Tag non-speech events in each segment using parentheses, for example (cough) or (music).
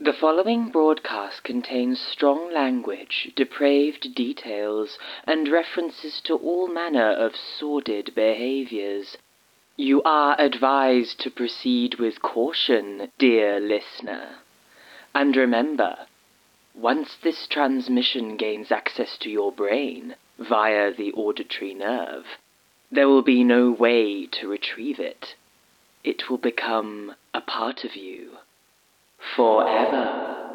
The following broadcast contains strong language, depraved details, and references to all manner of sordid behaviors. You are advised to proceed with caution, dear listener. And remember, once this transmission gains access to your brain via the auditory nerve, there will be no way to retrieve it. It will become a part of you forever.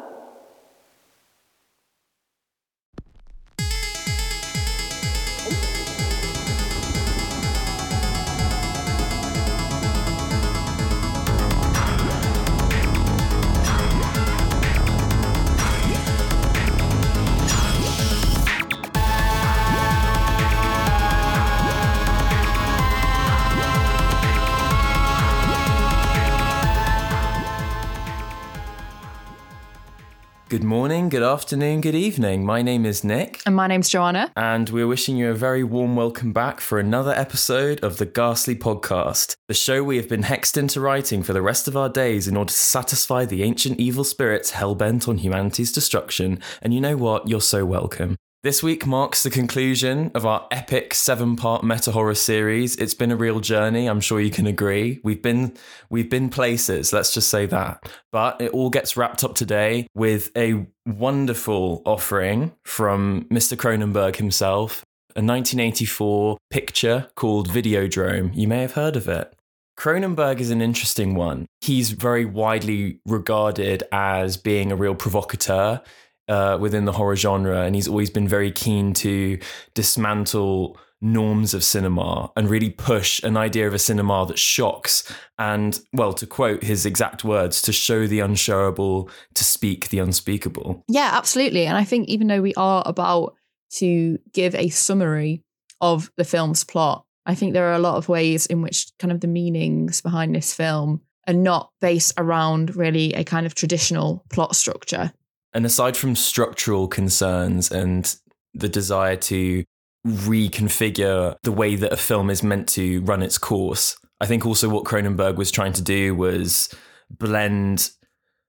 Good morning, good afternoon, good evening. My name is Nick, And my name's Johanna. and we're wishing you a very warm welcome back for another episode of the Ghastly Podcast, the show we have been hexed into writing for the rest of our days in order to satisfy the ancient evil spirits hell bent on humanity's destruction. And you know what? You're so welcome. This week marks the conclusion of our epic seven part meta horror series. It's been a real journey, I'm sure you can agree. We've been we've been places, let's just say that. But it all gets wrapped up today with a wonderful offering from Mr. Cronenberg himself, a 1984 picture called Videodrome. You may have heard of it. Cronenberg is an interesting one. He's very widely regarded as being a real provocateur uh, within the horror genre, and he's always been very keen to dismantle norms of cinema and really push an idea of a cinema that shocks and, well, to quote his exact words, to show the unshowable, to speak the unspeakable. Yeah, absolutely. And I think even though we are about to give a summary of the film's plot, I think there are a lot of ways in which kind of the meanings behind this film are not based around really a kind of traditional plot structure. And aside from structural concerns and the desire to reconfigure the way that a film is meant to run its course, I think also what Cronenberg was trying to do was blend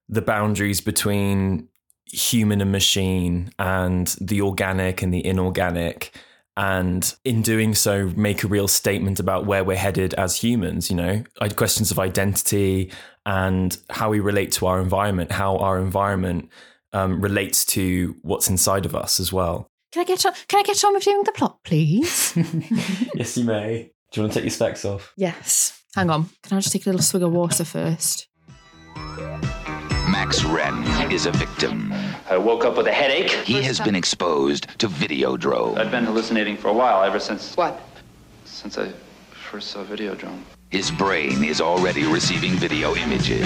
the boundaries between human and machine and the organic and the inorganic. And in doing so, make a real statement about where we're headed as humans, you know, questions of identity and how we relate to our environment, how our environment um, relates to what's inside of us as well. Can I get on, can I get on with doing the plot, please? (laughs) yes, you may. Do you want to take your specs off? yes. Hang on. Can I just take a little swig of water first? Max Renn is a victim. I woke up with a headache. He has been exposed to Videodrome. I've been hallucinating for a while, ever since What? since I first saw Videodrome. His brain is already receiving video images.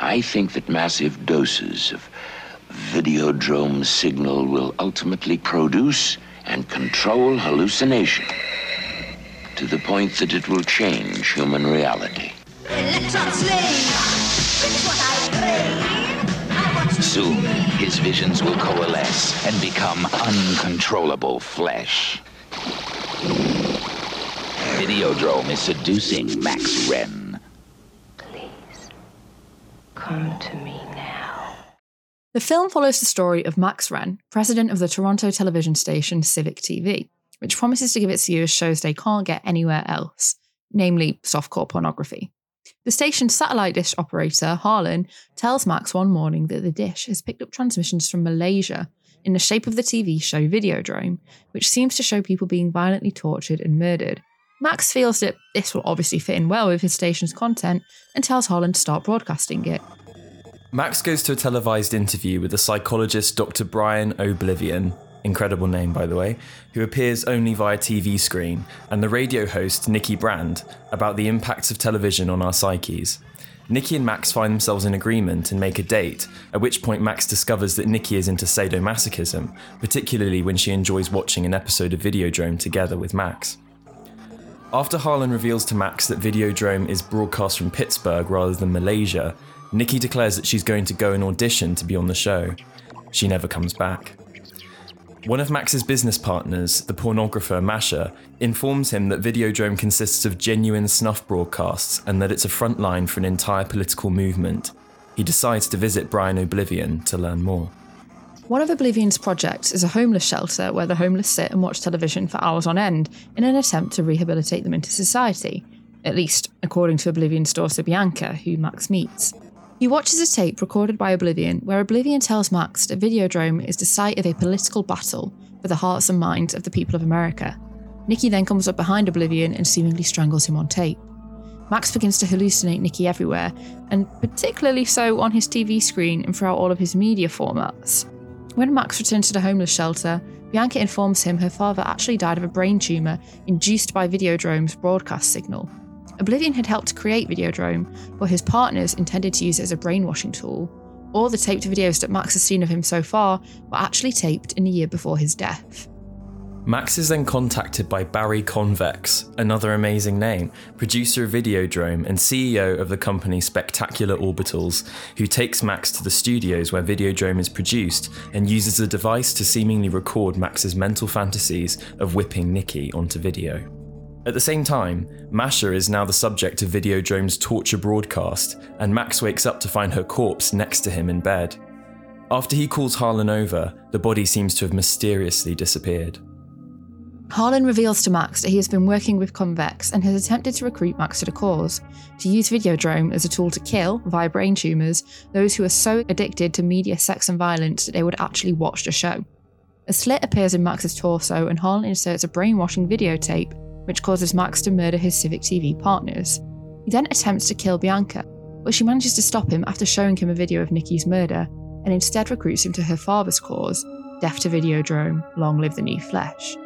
I think that massive doses of Videodrome signal will ultimately produce and control hallucination to the point that it will change human reality. Electron slave. This is what I crave. I want to Soon, his visions will coalesce and become uncontrollable flesh. Videodrome is seducing Max Renn. Come to me now. The film follows the story of Max Renn, president of the Toronto television station Civic TV, which promises to give its viewers shows they can't get anywhere else, namely softcore pornography. The station's satellite dish operator, Harlan, tells Max one morning that the dish has picked up transmissions from Malaysia in the shape of the TV show Videodrome, which seems to show people being violently tortured and murdered. Max feels that this will obviously fit in well with his station's content and tells Harlan to start broadcasting it. Max goes to a televised interview with the psychologist Dr. Brian Oblivion, incredible name by the way, who appears only via TV screen, and the radio host Nikki Brand about the impacts of television on our psyches. Nikki and Max find themselves in agreement and make a date, at which point Max discovers that Nikki is into sadomasochism, particularly when she enjoys watching an episode of Videodrome together with Max. After Harlan reveals to Max that Videodrome is broadcast from Pittsburgh rather than Malaysia, Nikki declares that she's going to go and audition to be on the show. She never comes back. One of Max's business partners, the pornographer Masha, informs him that Videodrome consists of genuine snuff broadcasts and that it's a front line for an entire political movement. He decides to visit Brian Oblivion to learn more. One of Oblivion's projects is a homeless shelter where the homeless sit and watch television for hours on end in an attempt to rehabilitate them into society, at least according to Oblivion's daughter Bianca, who Max meets. He watches a tape recorded by Oblivion where Oblivion tells Max that Videodrome is the site of a political battle for the hearts and minds of the people of America. Nikki then comes up behind Oblivion and seemingly strangles him on tape. Max begins to hallucinate Nikki everywhere, and particularly so on his TV screen and throughout all of his media formats. When Max returns to the homeless shelter, Bianca informs him her father actually died of a brain tumour induced by Videodrome's broadcast signal. Oblivion had helped create Videodrome, but his partners intended to use it as a brainwashing tool. All the taped videos that Max has seen of him so far were actually taped in the year before his death. Max is then contacted by Barry Convex, another amazing name, producer of Videodrome and CEO of the company Spectacular Orbitals, who takes Max to the studios where Videodrome is produced and uses a device to seemingly record Max's mental fantasies of whipping Nikki onto video. At the same time, Masha is now the subject of Videodrome's torture broadcast, and Max wakes up to find her corpse next to him in bed. After he calls Harlan over, the body seems to have mysteriously disappeared. Harlan reveals to Max that he has been working with Convex and has attempted to recruit Max to the cause, to use Videodrome as a tool to kill, via brain tumours, those who are so addicted to media, sex, and violence that they would actually watch the show. A slit appears in Max's torso, and Harlan inserts a brainwashing videotape, which causes Max to murder his Civic TV partners. He then attempts to kill Bianca, but she manages to stop him after showing him a video of Nikki's murder, and instead recruits him to her father's cause, Death to Videodrome, Long Live the New Flesh.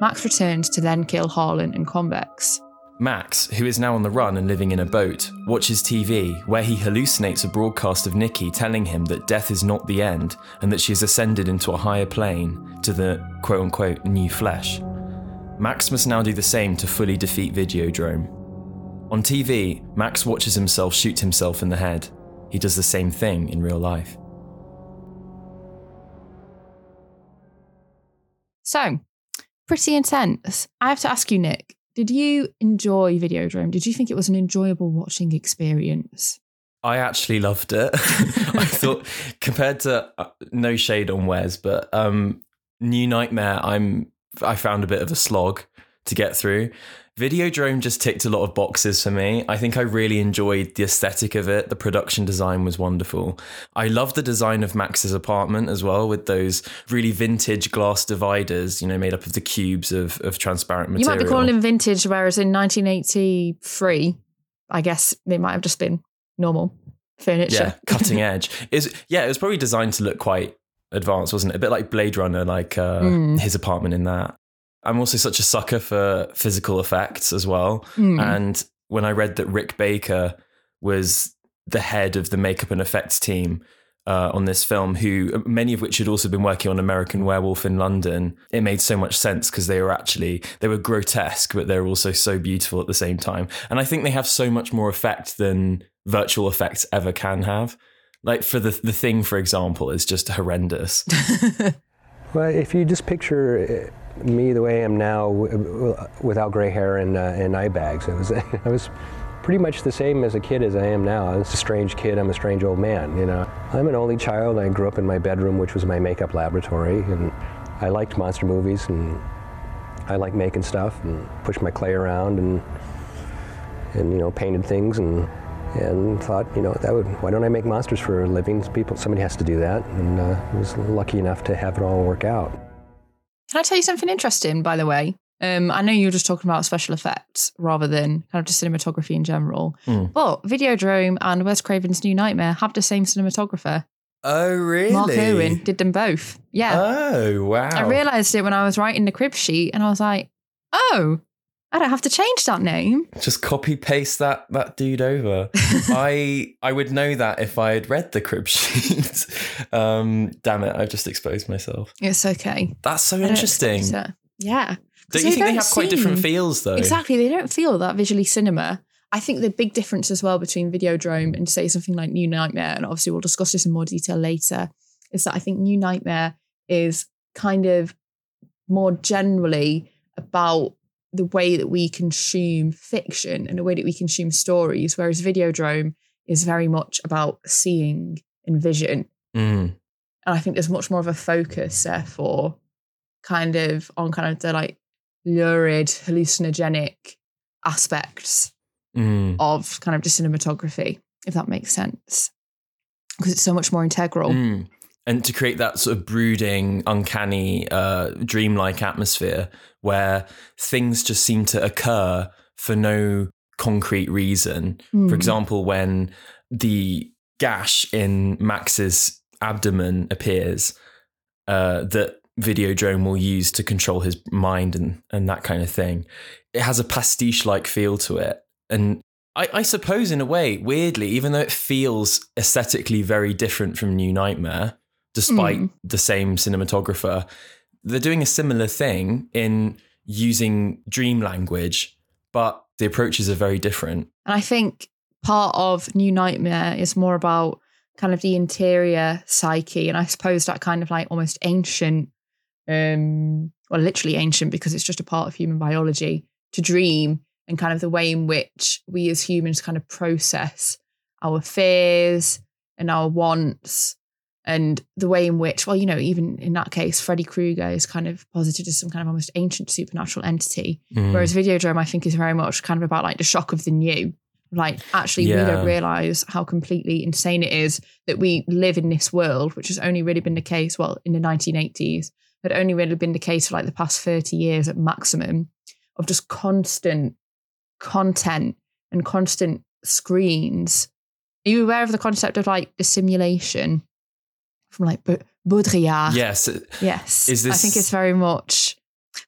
Max returns to then kill Harlan and Convex. Max, who is now on the run and living in a boat, watches TV where he hallucinates a broadcast of Nikki telling him that death is not the end and that she has ascended into a higher plane to the quote unquote new flesh. Max must now do the same to fully defeat Videodrome. On TV, Max watches himself shoot himself in the head. He does the same thing in real life. So, pretty intense. I have to ask you, Nick, did you enjoy Videodrome? Did you think it was an enjoyable watching experience? I actually loved it. (laughs) I thought, compared to uh, no shade on Wes, but um, New Nightmare, I'm I found a bit of a slog to get through. Videodrome just ticked a lot of boxes for me. I think I really enjoyed the aesthetic of it. The production design was wonderful. I love the design of Max's apartment as well, with those really vintage glass dividers, you know, made up of the cubes of, of transparent material. You might be calling them vintage, whereas in 1983, I guess they might have just been normal furniture. yeah, cutting (laughs) edge. Is yeah, it was probably designed to look quite advanced, wasn't it? A bit like Blade Runner, like uh, Mm. his apartment in that. I'm also such a sucker for physical effects as well. Mm. And when I read that Rick Baker was the head of the makeup and effects team uh, on this film, who many of which had also been working on American Werewolf in London, it made so much sense because they were actually they were grotesque, but they're also so beautiful at the same time. And I think they have so much more effect than virtual effects ever can have. Like for the the thing, for example, is just horrendous. (laughs) Well, if you just picture me the way I am now, without gray hair and, uh, and eye bags, it was (laughs) I was pretty much the same as a kid as I am now. I was a strange kid. I'm a strange old man. You know, I'm an only child. I grew up in my bedroom, which was my makeup laboratory, and I liked monster movies and I liked making stuff and pushed my clay around and and you know painted things and and thought you know that would why don't I make monsters for a living? People, somebody has to do that, and uh, was lucky enough to have it all work out. Can I tell you something interesting, by the way? Um, I know you were just talking about special effects rather than kind of just cinematography in general. Mm. But Videodrome and Wes Craven's New Nightmare have the same cinematographer. Oh, really? Mark Irwin did them both. Yeah. Oh, wow. I realised it when I was writing the crib sheet and I was like, oh, I don't have to change that name. Just copy paste that that dude over. (laughs) I I would know that if I had read the crib sheet. (laughs) um, damn it, I've just exposed myself. It's okay. That's so I interesting. it. Don't you think they don't have quite different feels though? Exactly. They don't feel that visually cinema. I think the big difference as well between Videodrome and say something like New Nightmare, and obviously we'll discuss this in more detail later, is that I think New Nightmare is kind of more generally about the way that we consume fiction and the way that we consume stories, whereas Videodrome is very much about seeing and vision. Mm. And I think there's much more of a focus, therefore, kind of on kind of the like lurid, hallucinogenic aspects Mm. of kind of the cinematography, if that makes sense. Because it's so much more integral. Mm. And to create that sort of brooding, uncanny, uh, dreamlike atmosphere where things just seem to occur for no concrete reason. For Mm. example, when the gash in Max's abdomen appears, uh, that Videodrome will use to control his mind and, and that kind of thing, it has a pastiche like feel to it. And I, I suppose, in a way, weirdly, even though it feels aesthetically very different from New Nightmare, despite Mm. the same cinematographer, they're doing a similar thing in using dream language, but the approaches are very different. And I think part of New Nightmare is more about kind of the interior psyche. And I suppose that kind of like almost ancient, um, well, literally ancient because it's just a part of human biology to dream and kind of the way in which we as humans kind of process our fears and our wants and the way in which, well, you know, even in that case, Freddy Krueger is kind of posited as some kind of almost ancient supernatural entity. Mm. Whereas Videodrome, I think, is very much kind of about like the shock of the new. Like, actually, we don't realize how completely insane it is that we live in this world, which has only really been the case, well, in the 1980s, had only really been the case for like the past 30 years at maximum of just constant content and constant screens. Are you aware of the concept of like the simulation from like Ba- Baudrillard? yes. Yes. Is this... I think it's very much.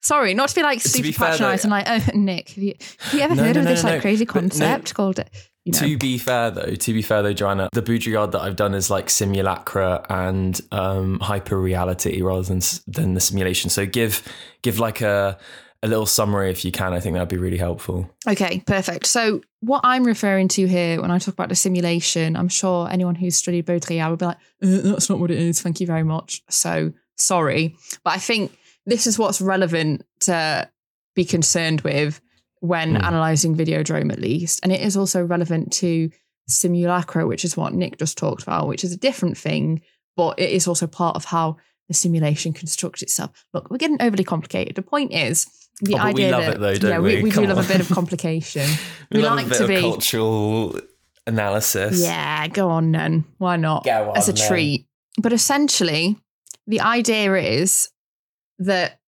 Sorry, not to be like super though- patronising, like, oh, Nick, have you, have you ever No, heard no, of no, this like crazy concept called, you know, To be fair, though, to be fair though, Johanna, the Baudrillard that I've done is like simulacra and um, hyper reality rather than than the simulation. So give give like a a little summary if you can. I think that'd be really helpful. Okay, perfect. So, what I'm referring to here when I talk about the simulation, I'm sure anyone who's studied Baudrillard would be like, uh, that's not what it is. Thank you very much. So, sorry. But I think this is what's relevant to be concerned with when Hmm. analysing Videodrome, at least. And it is also relevant to simulacra, which is what Nick just talked about, which is a different thing, but it is also part of how the simulation constructs itself. Look, we're getting overly complicated. The point is, the Oh, but we idea love that it though, don't yeah, we? we, we do Come love a bit of complication. (laughs) We, We like a bit to of be- cultural analysis. Yeah, go on then. Why not? Go on, As a on then. treat. But essentially, the idea is that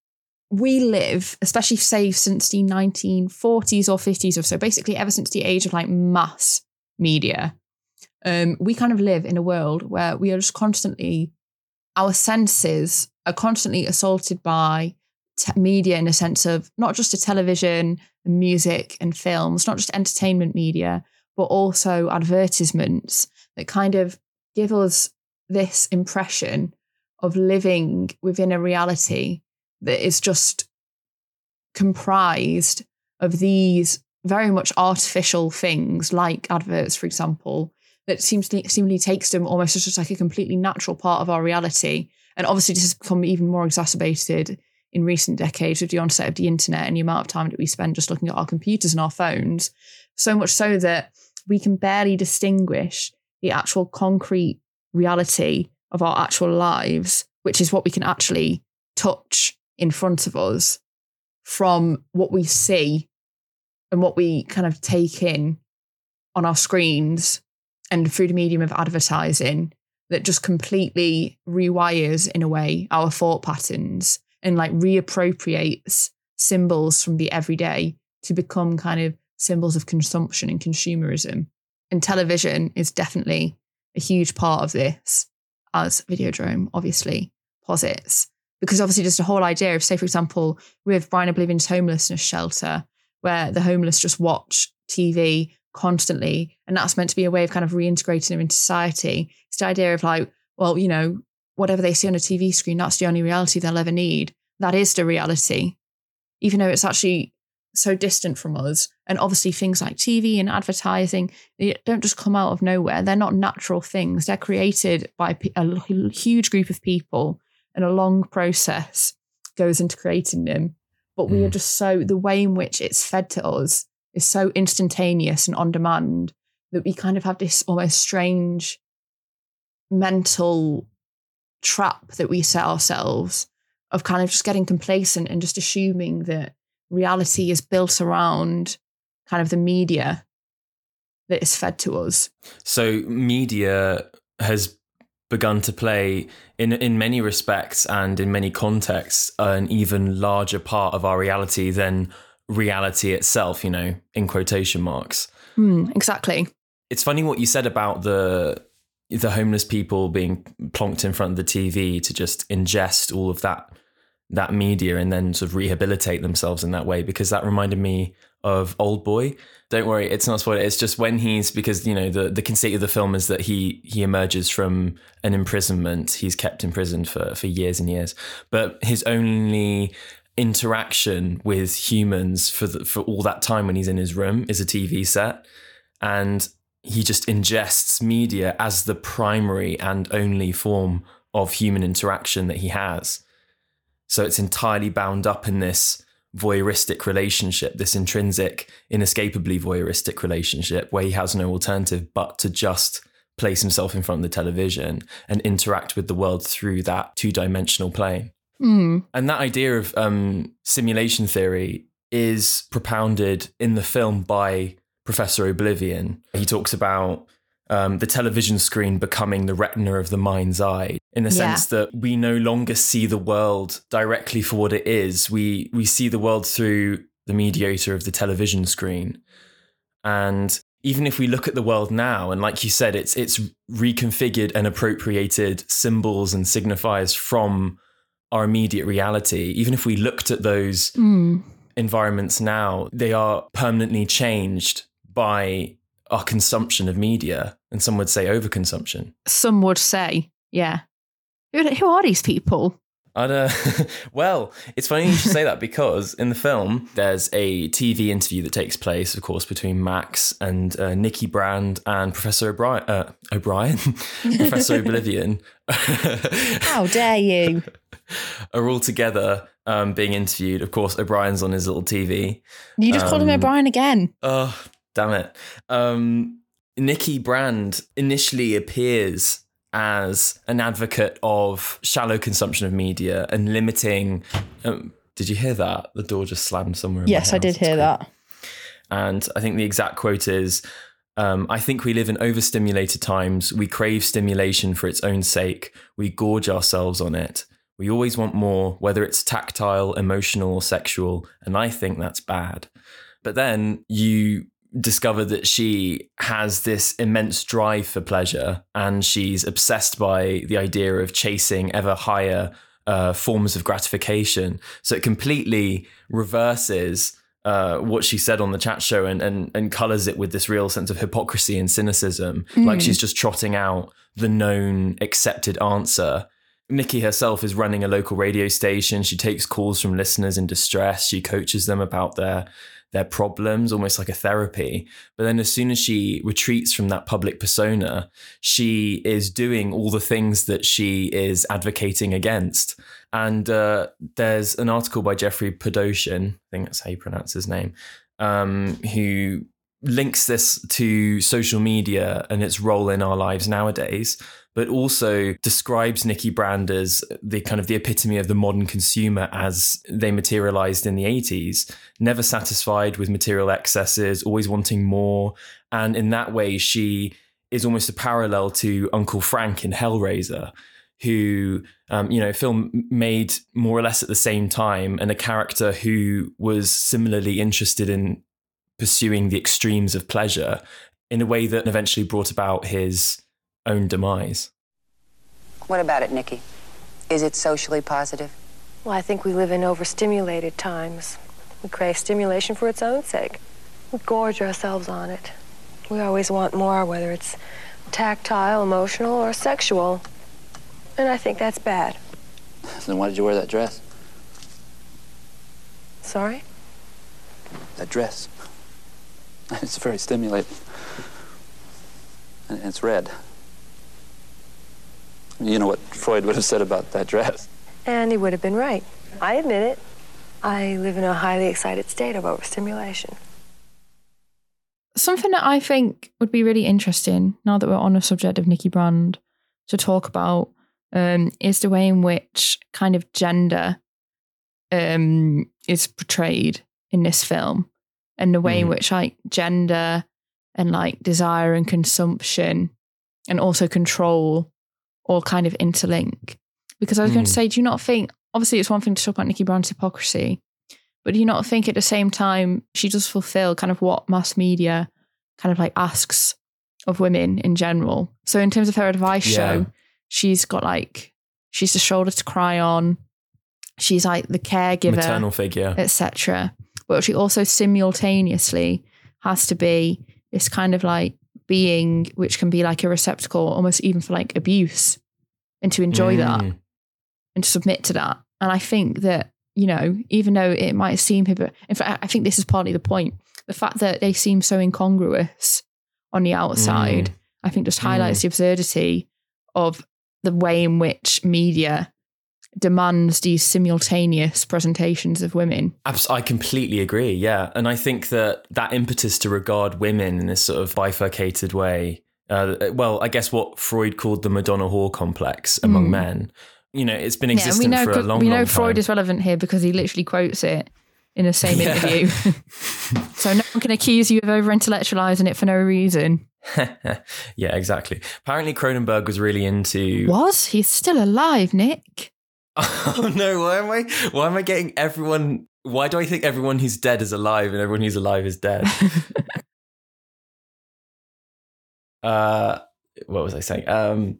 we live, especially say since the 1940s or 50s or so, basically ever since the age of like mass media, um, we kind of live in a world where we are just constantly, our senses are constantly assaulted by te- media in a sense of not just the television, and music, and films, not just entertainment media, but also advertisements that kind of give us this impression of living within a reality that is just comprised of these very much artificial things like adverts, for example, that seems to, seemingly takes them almost as just like a completely natural part of our reality. And obviously, this has become even more exacerbated in recent decades with the onset of the internet and the amount of time that we spend just looking at our computers and our phones. So much so that we can barely distinguish the actual concrete reality of our actual lives, which is what we can actually touch in front of us, from what we see and what we kind of take in on our screens and through the medium of advertising that just completely rewires in a way our thought patterns and like reappropriates symbols from the everyday to become kind of symbols of consumption and consumerism. And television is definitely a huge part of this, as Videodrome obviously posits. Because obviously, just a whole idea of, say, for example, with Brian Oblivion's homelessness shelter, where the homeless just watch TV constantly, and that's meant to be a way of kind of reintegrating them into society. It's the idea of like, well, you know, whatever they see on a TV screen, that's the only reality they'll ever need. That is the reality, even though it's actually so distant from us. And obviously, things like TV and advertising they don't just come out of nowhere. They're not natural things. They're created by a huge group of people and a long process goes into creating them. But we are Mm. just so, the way in which it's fed to us is so instantaneous and on demand that we kind of have this almost strange mental trap that we set ourselves of kind of just getting complacent and just assuming that reality is built around kind of the media that is fed to us. So media has begun to play in in many respects and in many contexts an even larger part of our reality than reality itself, you know, in quotation marks. Hmm, exactly. It's funny what you said about the the homeless people being plonked in front of the TV to just ingest all of that that media and then sort of rehabilitate themselves in that way because that reminded me of Oldboy. Don't worry, it's not spoiler. It's just when he's because you know the the conceit of the film is that he he emerges from an imprisonment. He's kept imprisoned for for years and years, but his only interaction with humans for the, for all that time when he's in his room is a TV set, and he just ingests media as the primary and only form of human interaction that he has. So it's entirely bound up in this voyeuristic relationship, this intrinsic, inescapably voyeuristic relationship where he has no alternative but to just place himself in front of the television and interact with the world through that two dimensional plane. Hmm. And that idea of um, simulation theory is propounded in the film by Professor Oblivion. He talks about um, the television screen becoming the retina of the mind's eye, in the Yeah. sense that we no longer see the world directly for what it is. We we see the world through the mediator of the television screen, and even if we look at the world now, and like you said, it's it's reconfigured and appropriated symbols and signifiers from our immediate reality. Even if we looked at those Hmm. environments now, they are permanently changed by our consumption of media, and some would say overconsumption. Some would say, yeah. Who, who are these people? I don't, (laughs) well, it's funny you should say that because in the film, there's a TV interview that takes place, of course, between Max and uh, Nikki Brand and Professor O'Brien, uh, O'Brien, (laughs) Professor Oblivion, (laughs) How dare you? are all together um, being interviewed. Of course, O'Brien's on his little TV. You just called him Um, O'Brien again. Oh, damn it. Um, Nikki Brand initially appears as an advocate of shallow consumption of media and limiting. Um, did you hear that? The door just slammed somewhere. Yes, I did hear cool. that. And I think the exact quote is um, I think we live in overstimulated times. We crave stimulation for its own sake. We gorge ourselves on it. We always want more, whether it's tactile, emotional, or sexual. And I think that's bad. But then you discover that she has this immense drive for pleasure and she's obsessed by the idea of chasing ever higher uh, forms of gratification. So it completely reverses uh, what she said on the chat show and, and and colors it with this real sense of hypocrisy and cynicism. Like she's just trotting out the known accepted answer. Nikki herself is running a local radio station. She takes calls from listeners in distress. She coaches them about their their problems, almost like a therapy. But then, as soon as she retreats from that public persona, she is doing all the things that she is advocating against. And uh, there's an article by Jeffrey Podoshin, I think that's how you pronounce his name, um, who links this to social media and its role in our lives nowadays, but also describes Nikki Brand as the kind of the epitome of the modern consumer as they materialized in the 80s, never satisfied with material excesses, always wanting more. And in that way, she is almost a parallel to Uncle Frank in Hellraiser, who, um, you know, film made more or less at the same time, and a character who was similarly interested in pursuing the extremes of pleasure in a way that eventually brought about his own demise. What about it, Nikki? Is it socially positive? Well, I think we live in overstimulated times. We crave stimulation for its own sake. We gorge ourselves on it. We always want more, whether it's tactile, emotional, or sexual. And I think that's bad. (laughs) Then why did you wear that dress? Sorry? That dress. (laughs) It's very stimulating. And it's red. You know what Freud would have said about that dress. And he would have been right. I admit it. I live in a highly excited state of overstimulation. Something that I think would be really interesting now that we're on the subject of Nikki Brand to talk about um, is the way in which kind of gender um, is portrayed in this film and the way in Mm. which like gender and like desire and consumption and also control all kind of interlink. Because I was going to Mm. say, do you not think, obviously, it's one thing to talk about Nikki Brown's hypocrisy, but do you not think at the same time she does fulfill kind of what mass media kind of like asks of women in general? So, in terms of her advice Yeah. show, she's got like, she's the shoulder to cry on, she's like the caregiver Maternal figure. etc. But she also simultaneously has to be this kind of like being which can be like a receptacle almost even for like abuse and to enjoy that Mm. and to submit to that. And I think that, you know, even though it might seem hypocritical, in fact, I think this is partly the point. The fact that they seem so incongruous on the outside, I think just highlights the absurdity of the way in which media demands these simultaneous presentations of women. I completely agree. Yeah, and I think that that impetus to regard women in this sort of bifurcated way. Uh, well, I guess what Freud called the Madonna whore complex among Mm. men. You know, it's been Yeah, existent we know for a long, we know long Freud is relevant here because he literally quotes it in the same (laughs) Yeah. interview. (laughs) so no one can accuse you of over intellectualizing it for no reason. (laughs) yeah, exactly. Apparently, Cronenberg was really into. Was he's still alive, Nick? (laughs) Oh no! Why am I? Why am I getting everyone? Why do I think everyone who's dead is alive and everyone who's alive is dead? (laughs) uh, what was I saying? Um,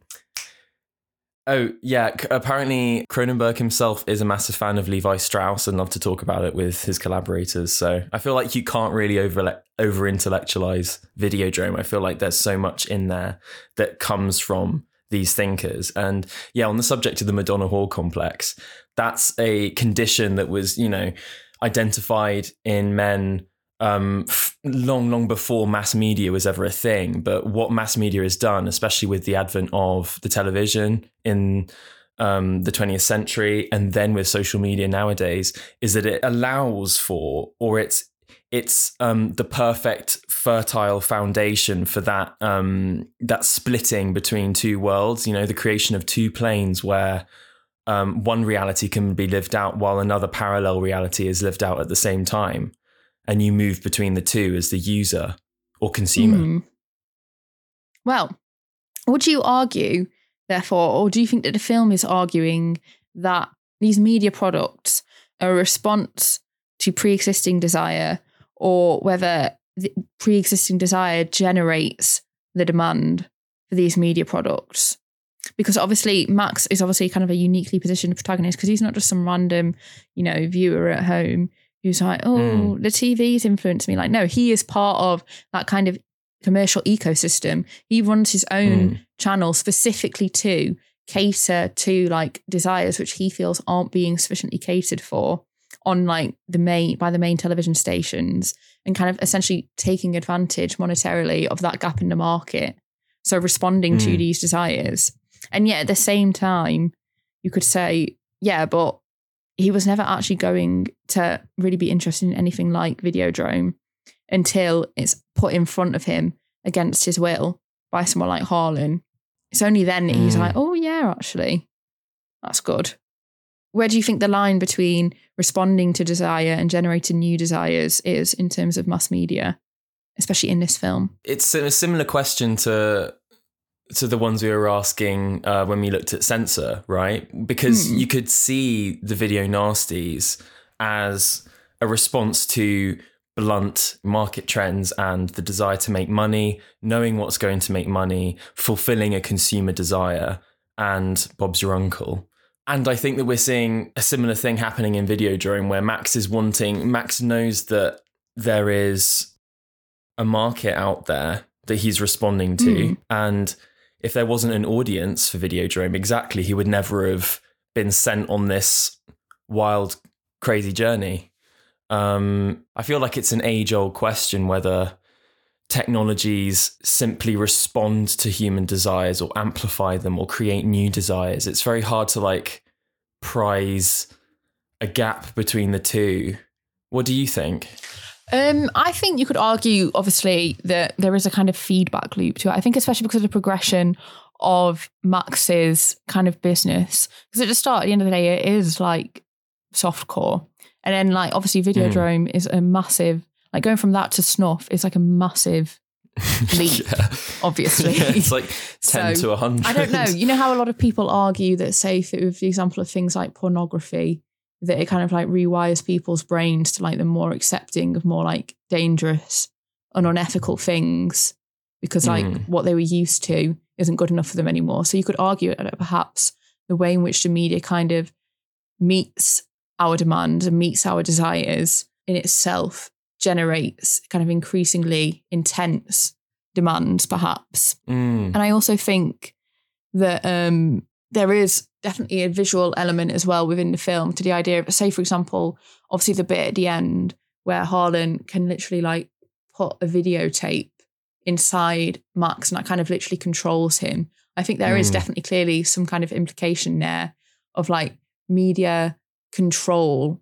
oh yeah. Apparently, Cronenberg himself is a massive fan of Levi Strauss and loved to talk about it with his collaborators. So I feel like you can't really over over intellectualize Videodrome. I feel like there's so much in there that comes from these thinkers. And yeah, on the subject of the Madonna whore complex, that's a condition that was, you know, identified in men um, long, long before mass media was ever a thing. But what mass media has done, especially with the advent of the television in um, the 20th century and then with social media nowadays, is that it allows for, or it's it's um, the perfect fertile foundation for that um, that splitting between two worlds. You know, the creation of two planes where um, one reality can be lived out while another parallel reality is lived out at the same time, and you move between the two as the user or consumer. Hmm. Well, would you argue, therefore, or do you think that the film is arguing that these media products are a response to pre existing desire, or whether the pre existing desire generates the demand for these media products? Because obviously, Max is obviously kind of a uniquely positioned protagonist because he's not just some random, you know, viewer at home who's like, oh, Mm. the TV's influenced me. Like, no, he is part of that kind of commercial ecosystem. He runs his own Mm. channel specifically to cater to like desires which he feels aren't being sufficiently catered for on like the main by the main television stations and kind of essentially taking advantage monetarily of that gap in the market. So responding to Mm. these desires. And yet at the same time, you could say, yeah, but he was never actually going to really be interested in anything like Videodrome until it's put in front of him against his will by someone like Harlan. It's only then that he's Mm. like, oh, yeah, actually, that's good. Where do you think the line between responding to desire and generating new desires is in terms of mass media, especially in this film? It's a similar question to to the ones we were asking uh, when we looked at censor, right? Because Hmm. you could see the video nasties as a response to blunt market trends and the desire to make money, knowing what's going to make money, fulfilling a consumer desire, and Bob's your uncle. And I think that we're seeing a similar thing happening in Videodrome where Max is wanting, Max knows that there is a market out there that he's responding to. Mm. And if there wasn't an audience for Videodrome, exactly, he would never have been sent on this wild, crazy journey. Um, I feel like it's an age old question whether technologies simply respond to human desires or amplify them or create new desires. It's very hard to like prize a gap between the two. What do you think? Um, I think you could argue, obviously, that there is a kind of feedback loop to it. I think, especially because of the progression of Max's kind of business. Because at the start, at the end of the day, it is like softcore. And then, like, obviously, Videodrome is a massive, like, going from that to Snuff is like a massive (laughs) leap, obviously. (laughs) Yeah, it's like (laughs) 10 So, to 100. I don't know. You know how a lot of people argue that, say, with the example of things like pornography, that it kind of like rewires people's brains to like the more accepting of more like dangerous and unethical things because like Mm. what they were used to isn't good enough for them anymore. So you could argue that perhaps the way in which the media kind of meets our demands and meets our desires in itself generates kind of increasingly intense demands, perhaps. Mm. And I also think that um, there is definitely a visual element as well within the film to the idea of, say, for example, obviously the bit at the end where Harlan can literally like put a videotape inside Max and that kind of literally controls him. I think there is Mm. definitely clearly some kind of implication there of like media control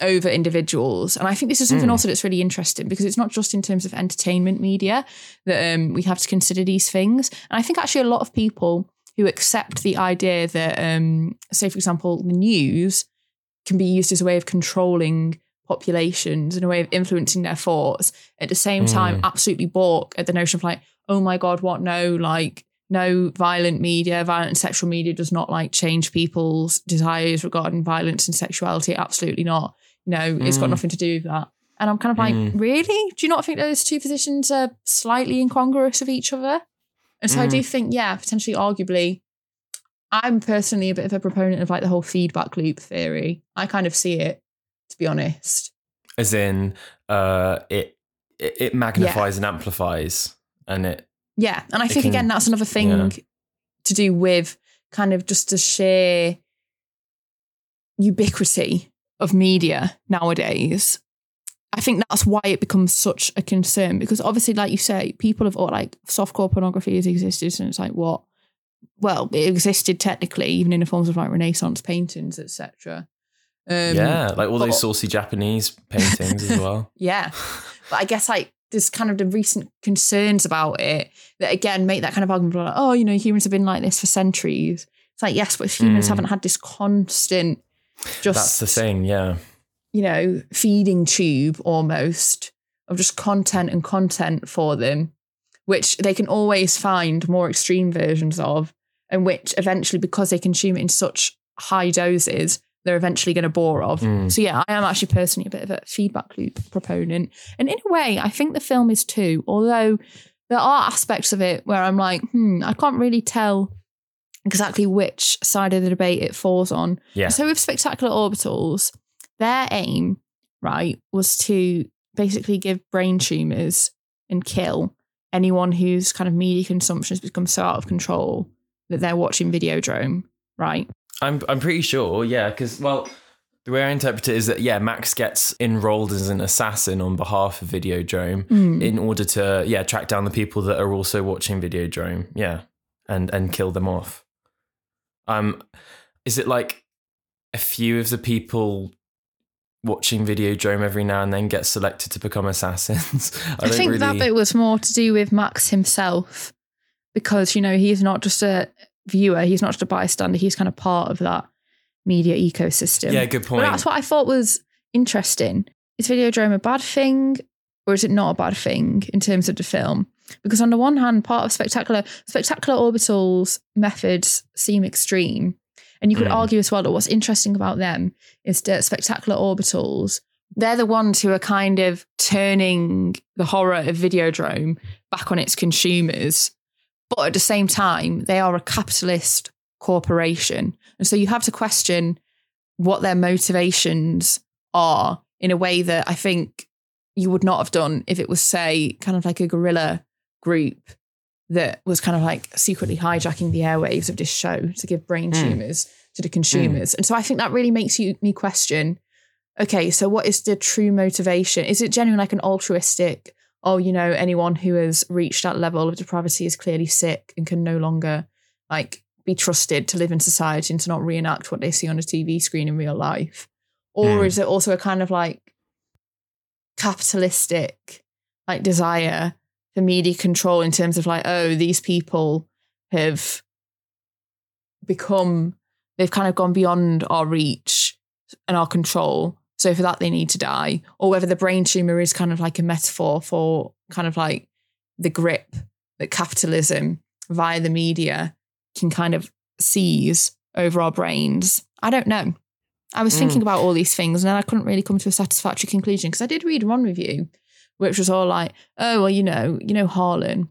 over individuals. And I think this is something Mm. also that's really interesting because it's not just in terms of entertainment media that um, we have to consider these things. And I think actually a lot of people who accept the idea that, um, say, for example, the news can be used as a way of controlling populations and a way of influencing their thoughts, at the same time, Mm. absolutely balk at the notion of like, oh my God, what? No, like, no violent media, violent and sexual media does not like change people's desires regarding violence and sexuality. Absolutely not. Know, it's got Mm. nothing to do with that. And I'm kind of like, Mm. really? Do you not think those two positions are slightly incongruous of each other? And so I Mm. do think, yeah, potentially, arguably, I'm personally a bit of a proponent of like the whole feedback loop theory. I kind of see it, to be honest. As in, uh, it, it it magnifies and amplifies, and it Yeah. And I It think, can- again, that's another thing yeah. to do with kind of just the sheer ubiquity of media nowadays. I think that's why it becomes such a concern because obviously, like you say, people have all like softcore pornography has existed and it's like what? Well, it existed technically even in the forms of like Renaissance paintings, etc. Um, yeah, like all those saucy Japanese paintings as well. (laughs) yeah. But I guess like there's kind of the recent concerns about it that again make that kind of argument like, oh, you know, humans have been like this for centuries. It's like, yes, but humans Mm. haven't had this constant just That's the thing. Yeah. you know, feeding tube almost of just content and content for them, which they can always find more extreme versions of, and which eventually, because they consume it in such high doses, they're eventually going to bore of. Mm. So, yeah, I am actually personally a bit of a feedback loop proponent. And in a way, I think the film is too, although there are aspects of it where I'm like, hmm, I can't really tell exactly which side of the debate it falls on. Yeah. So with spectacular orbitals, their aim, right, was to basically give brain tumors and kill anyone whose kind of media consumption has become so out of control that they're watching Videodrome, right? I'm I'm pretty sure, yeah, because well, the way I interpret it is that yeah, Max gets enrolled as an assassin on behalf of Videodrome Mm. in order to yeah track down the people that are also watching Videodrome, yeah, and and kill them off. Um, is it like a few of the people watching Videodrome every now and then get selected to become assassins? (laughs) I, don't think really- that bit was more to do with Max himself because, you know, he's not just a viewer, he's not just a bystander, he's kind of part of that media ecosystem. Yeah, good point. But that's what I thought was interesting. Is Videodrome a bad thing or is it not a bad thing in terms of the film? Because on the one hand, part of spectacular spectacular orbitals methods seem extreme. And you could Mm. argue as well that what's interesting about them is that spectacular orbitals, they're the ones who are kind of turning the horror of Videodrome back on its consumers. But at the same time, they are a capitalist corporation. And so you have to question what their motivations are in a way that I think you would not have done if it was, say, kind of like a guerrilla group that was kind of like secretly hijacking the airwaves of this show to give brain Mm. tumors to the consumers. And so I think that really makes you me question okay, so what is the true motivation? Is it genuine like an altruistic, oh, you know, anyone who has reached that level of depravity is clearly sick and can no longer like be trusted to live in society and to not reenact what they see on a TV screen in real life? or Hmm. is it also a kind of like capitalistic like desire for media control in terms of like oh these people have become they've kind of gone beyond our reach and our control so for that they need to die. Or whether the brain tumor is kind of like a metaphor for kind of like the grip that capitalism via the media can kind of seize over our brains. I don't know. I was thinking Mm. about all these things and then i couldn't really come to a satisfactory conclusion because i did read one review which was all like oh well you know you know harlan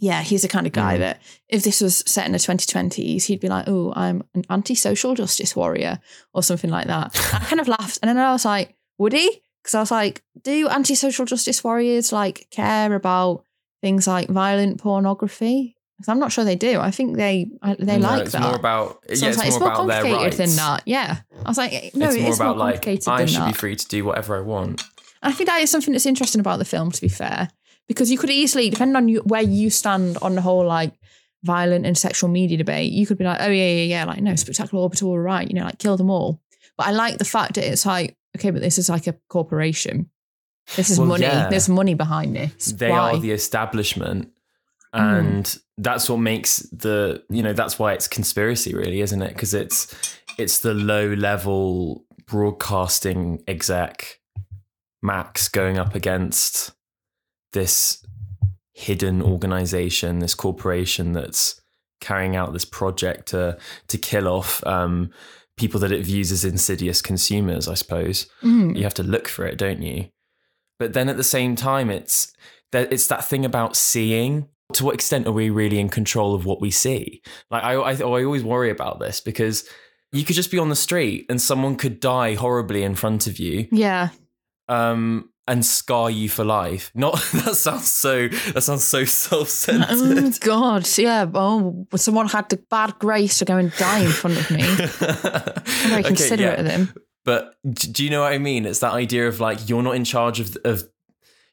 yeah, he's the kind of guy Mm. that if this was set in the 2020s, he'd be like, oh, I'm an anti social justice warrior or something like that. I kind of laughed. And then I was like, would he? Because I was like, do anti social justice warriors like care about things like violent pornography? 'Cause I'm not sure they do. I think they they No, like it's that. more about So yeah, it's, like, more about their complicated rights. than that. Yeah. I was like, no, it's it's, more about like complicated I should that. be free to do whatever I want. I think that is something that's interesting about the film, to be fair, because you could easily, depending on you, where you stand on the whole like violent and sexual media debate, you could be like, oh yeah, yeah, yeah, like no, spectacular optical were right, you know, like kill them all. But I like the fact that it's like, okay, but this is like a corporation. This is Well, money. yeah. There's money behind this. They Why? are the establishment. Mm. And that's what makes the you know that's why it's conspiracy really isn't it because it's it's the low level broadcasting exec max going up against this hidden organization this corporation that's carrying out this project to to kill off um, people that it views as insidious consumers i suppose. Mm. you have to look for it don't you? But then at the same time it's that it's that thing about seeing. To what extent are we really in control of what we see? Like I, I, I always worry about this because you could just be on the street and someone could die horribly in front of you. Yeah. Um and scar you for life not (laughs) that sounds so that sounds so Oh self-centered God, yeah. Oh, someone had the bad grace to go and die in front of me. (laughs) I'm very Okay, considerate yeah. of them. But do you know what I mean? It's that idea of like you're not in charge of of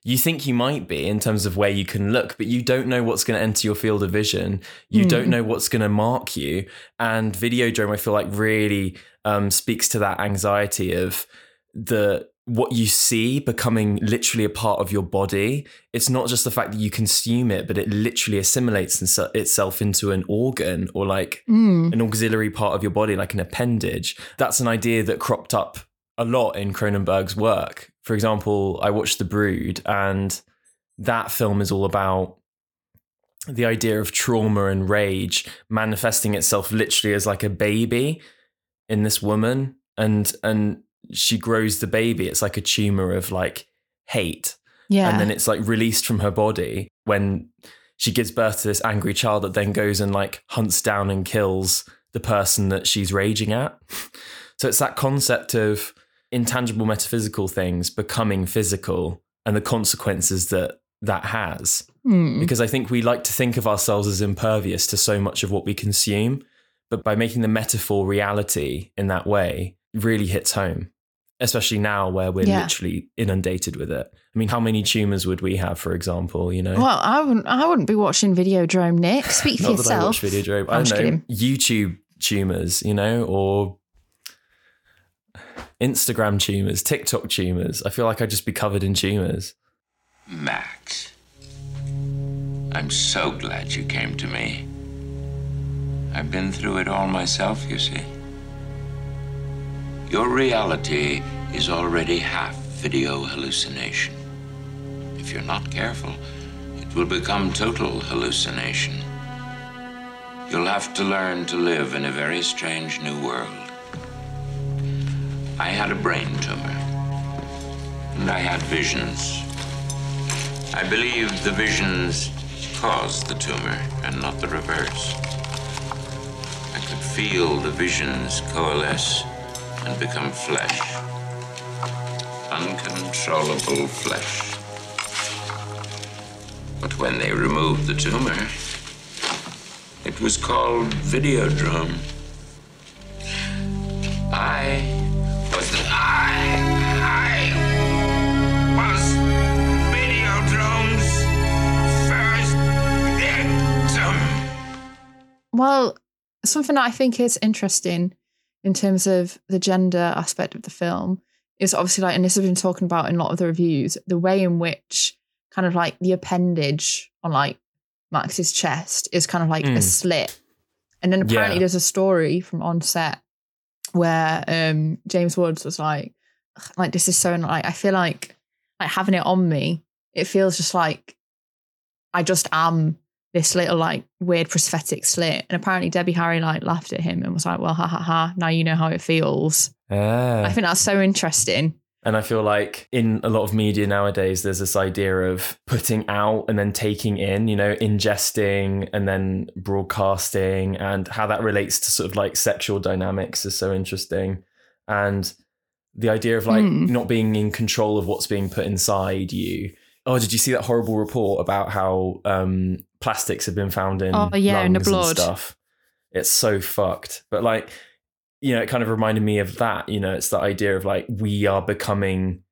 you think you might be in terms of where you can look, but you don't know what's going to enter your field of vision. You Mm. don't know what's going to mark you. And Videodrome, I feel like really um, speaks to that anxiety of the what you see becoming literally a part of your body. It's not just the fact that you consume it, but it literally assimilates inse- itself into an organ or like Mm. an auxiliary part of your body, like an appendage. That's an idea that cropped up a lot in Cronenberg's work. For example, I watched The Brood, and that film is all about the idea of trauma and rage manifesting itself literally as like a baby in this woman and and she grows the baby it's like a tumor of like hate Yeah. and then it's like released from her body when she gives birth to this angry child that then goes and like hunts down and kills the person that she's raging at. So it's that concept of intangible metaphysical things becoming physical and the consequences that that has. Mm. Because I think we like to think of ourselves as impervious to so much of what we consume, but by making the metaphor reality in that way really hits home. Especially now where we're Yeah. literally inundated with it. I mean, how many tumors would we have, for example, you know? Well, I wouldn't. I wouldn't be watching Videodrome, Nick. (laughs) Speak for Not that I watch Videodrome. I'm I don't know. kidding. YouTube tumors, you know, or Instagram tumors, TikTok tumors. I feel like I'd just be covered in tumors. Max. I'm so glad you came to me. I've been through it all myself, you see. Your reality is already half video hallucination. If you're not careful, it will become total hallucination. You'll have to learn to live in a very strange new world. I had a brain tumor, and I had visions. I believe the visions caused the tumor and not the reverse. I could feel the visions coalesce and become flesh. Uncontrollable flesh. But when they removed the tumor, it was called Videodrome. I was the I Videodrome's first victim. Well, something that I think is interesting in terms of the gender aspect of the film is obviously like, and this has been talking about in a lot of the reviews, the way in which kind of like the appendage on like Max's chest is kind of like a Mm. slit. And then apparently Yeah. there's a story from on set where um James Woods was like, like this is so like I feel like like having it on me, it feels just like I just am this little like weird prosthetic slit. And apparently Debbie Harry like laughed at him and was like, Well, ha ha ha, now you know how it feels. Ah. I think that's so interesting. And I feel like in a lot of media nowadays, there's this idea of putting out and then taking in, you know, ingesting and then broadcasting, and how that relates to sort of like sexual dynamics is so interesting. And the idea of like Hmm. not being in control of what's being put inside you. Oh, did you see that horrible report about how um, plastics have been found in Oh, yeah, in the lungs and blood. stuff? It's so fucked. But like, you know, it kind of reminded me of that. You know, it's the idea of like we are becoming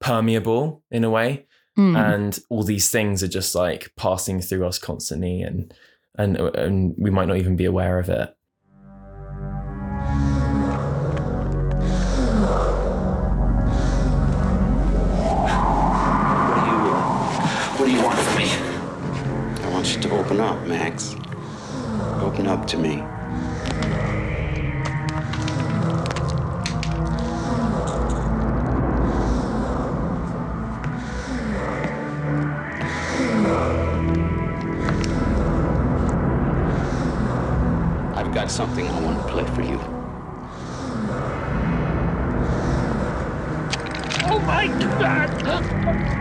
permeable in a way, Mm. and all these things are just like passing through us constantly, and and and we might not even be aware of it. To open up, Max. Open up to me. I've got something I want to play for you. Oh my god!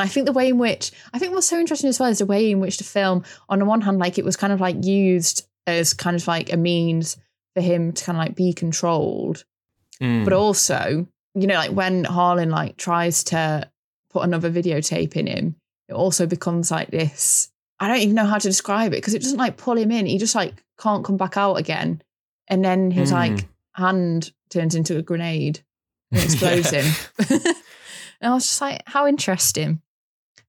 I think the way in which I think what's so interesting as well is the way in which the film, on the one hand, like it was kind of like used as kind of like a means for him to kind of like be controlled, Mm. but also, you know, like when Harlan like tries to put another videotape in him, it also becomes like this. I don't even know how to describe it because it doesn't like pull him in. He just like can't come back out again, and then his Mm. like hand turns into a grenade and (laughs) explodes him. (laughs) and I was just like, how interesting.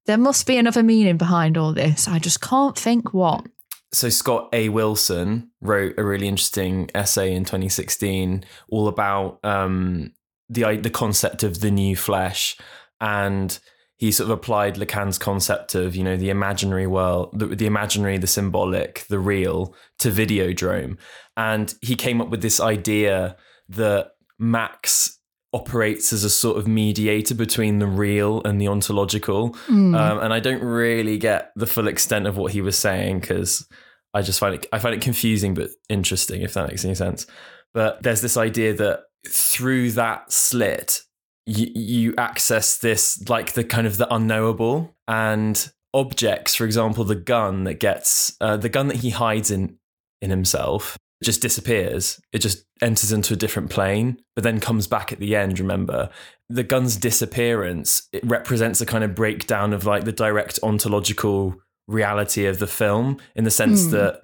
There must be another meaning behind all this. I just can't think what. so Scott A. Wilson wrote a really interesting essay in 2016 all about um, the the concept of the new flesh, and he sort of applied Lacan's concept of you know the imaginary world, the, the imaginary, the symbolic, the real to Videodrome, and he came up with this idea that Max operates as a sort of mediator between the real and the ontological. Mm. Um, and I don't really get the full extent of what he was saying because I just find it I find it confusing but interesting if that makes any sense. But there's this idea that through that slit you, you access this like the kind of the unknowable and objects for example the gun that gets uh, the gun that he hides in in himself just disappears. It just enters into a different plane but then comes back at the end remember? The gun's disappearance it represents a kind of breakdown of like the direct ontological reality of the film in the sense Hmm. that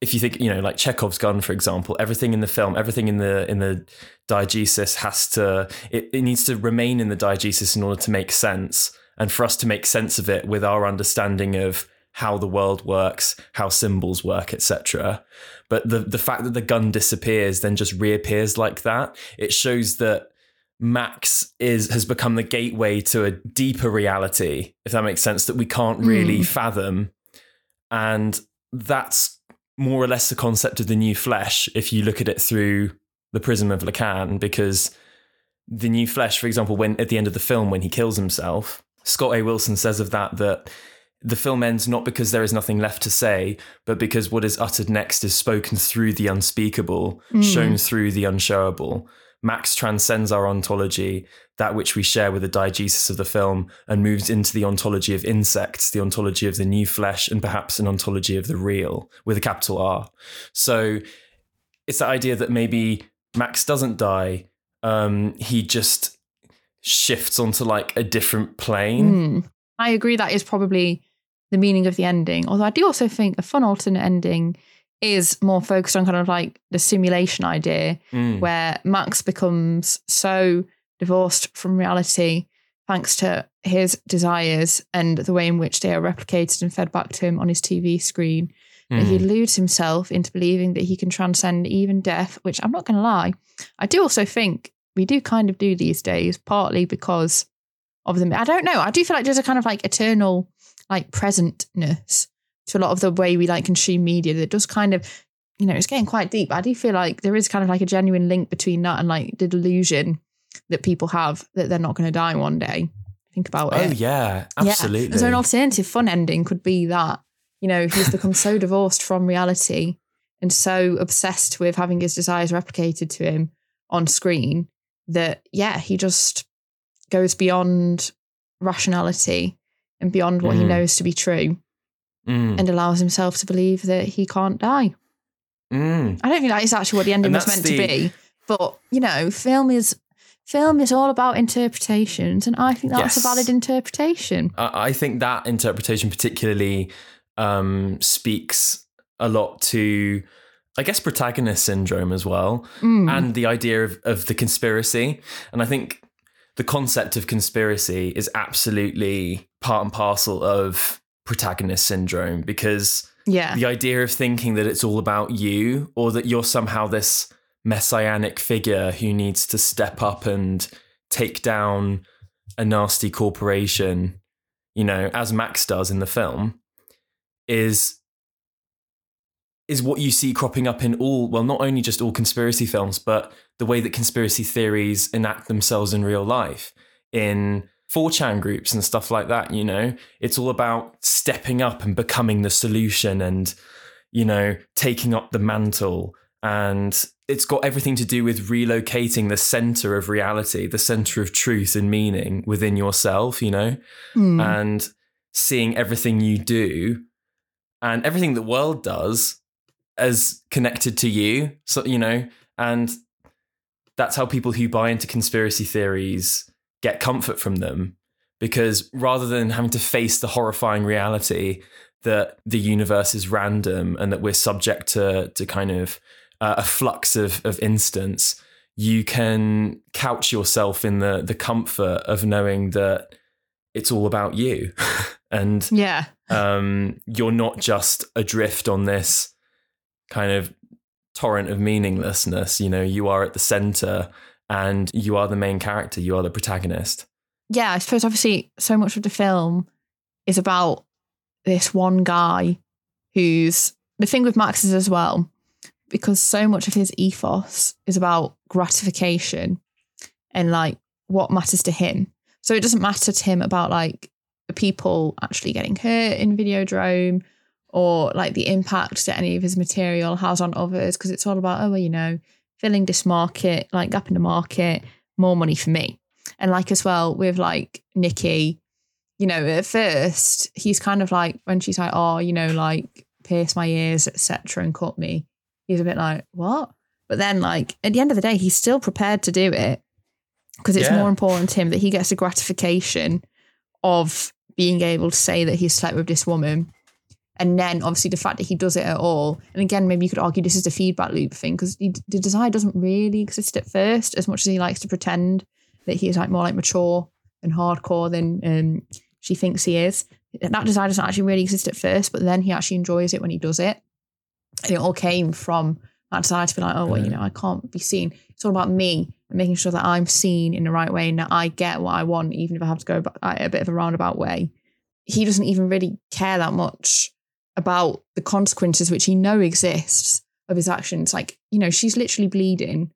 if you think you know like Chekhov's gun for example everything in the film everything in the in the diegesis has to it, it needs to remain in the diegesis in order to make sense. And for us to make sense of it with our understanding of how the world works how symbols work etc but the the fact that the gun disappears then just reappears like that it shows that Max is has become the gateway to a deeper reality, if that makes sense, that we can't really Mm. fathom. And that's more or less the concept of the new flesh, if you look at it through the prism of Lacan, because the new flesh, for example, when at the end of the film, when he kills himself, Scott A. Wilson says of that that the film ends not because there is nothing left to say, but because what is uttered next is spoken through the unspeakable, Mm. shown through the unshowable. Max transcends our ontology, that which we share with the diegesis of the film, and moves into the ontology of insects, the ontology of the new flesh, and perhaps an ontology of the real with a capital R. So it's that idea that maybe Max doesn't die, um, he just shifts onto like a different plane. Mm. I agree that is probably the meaning of the ending. Although I do also think a fun alternate ending is more focused on kind of like the simulation idea Mm. where Max becomes so divorced from reality thanks to his desires and the way in which they are replicated and fed back to him on his TV screen that he Mm. eludes himself into believing that he can transcend even death, which I'm not going to lie. I do also think we do kind of do these days, partly because of them. I don't know. I do feel like there's a kind of like eternal, like presentness to a lot of the way we like consume media that does kind of, you know, it's getting quite deep. I do feel like there is kind of like a genuine link between that and like the delusion that people have that they're not going to die one day. Think about Oh it. oh Yeah. absolutely. So an alternative fun ending could be that, you know, he's become so divorced from reality and so obsessed with having his desires replicated to him on screen that, yeah, he just goes beyond rationality and beyond what he Mm. knows to be true Mm. and allows himself to believe that he can't die. Mm. I don't think that is actually what the ending was meant to be. But, you know, film is film is all about interpretations and I think that's Yes. a valid interpretation. I I think that interpretation particularly um, speaks a lot to, I guess, protagonist syndrome as well, Mm. and the idea of, of the conspiracy. And I think the concept of conspiracy is absolutely part and parcel of protagonist syndrome because Yeah. the idea of thinking that it's all about you or that you're somehow this messianic figure who needs to step up and take down a nasty corporation, you know, as Max does in the film, is is what you see cropping up in all well not only just all conspiracy films but the way that conspiracy theories enact themselves in real life. In 4chan groups and stuff like that you know it's all about stepping up and becoming the solution and you know taking up the mantle. And it's got everything to do with relocating the center of reality the center of truth and meaning within yourself you know? Hmm. and seeing everything you do and everything the world does as connected to you so you know and that's how people who buy into conspiracy theories get comfort from them because rather than having to face the horrifying reality that the universe is random and that we're subject to to kind of uh, a flux of of instance you can couch yourself in the the comfort of knowing that it's all about you (laughs) and Yeah. um, you're not just adrift on this kind of torrent of meaninglessness. You know, you are at the center and you are the main character, you are the protagonist. yeah, I suppose obviously so much of the film is about this one guy who's the thing with Max is as well, because so much of his ethos is about gratification and like what matters to him. So it doesn't matter to him about like people actually getting hurt in Videodrome or like the impact that any of his material has on others, because it's all about, oh, well, you know, filling this market, like gap in the market, more money for me. And like as well with like Nikki, you know, at first he's kind of like when she's like, oh, you know, like pierce my ears, etc., and cut me. He's a bit like, what? But then, like at the end of the day, he's still prepared to do it because it's Yeah. more important to him that he gets the gratification of being able to say that he's slept with this woman. And then obviously the fact that he does it at all. And again, maybe you could argue this is the feedback loop thing because the desire doesn't really exist at first as much as he likes to pretend that he is like more like mature and hardcore than um, she thinks he is. That desire doesn't actually really exist at first, but then he actually enjoys it when he does it. And it all came from that desire to be like, oh, well, you know, I can't be seen. It's all about me and making sure that I'm seen in the right way and that I get what I want, even if I have to go a bit of a roundabout way. He doesn't even really care that much about the consequences which he know exists of his actions. Like, you know, she's literally bleeding.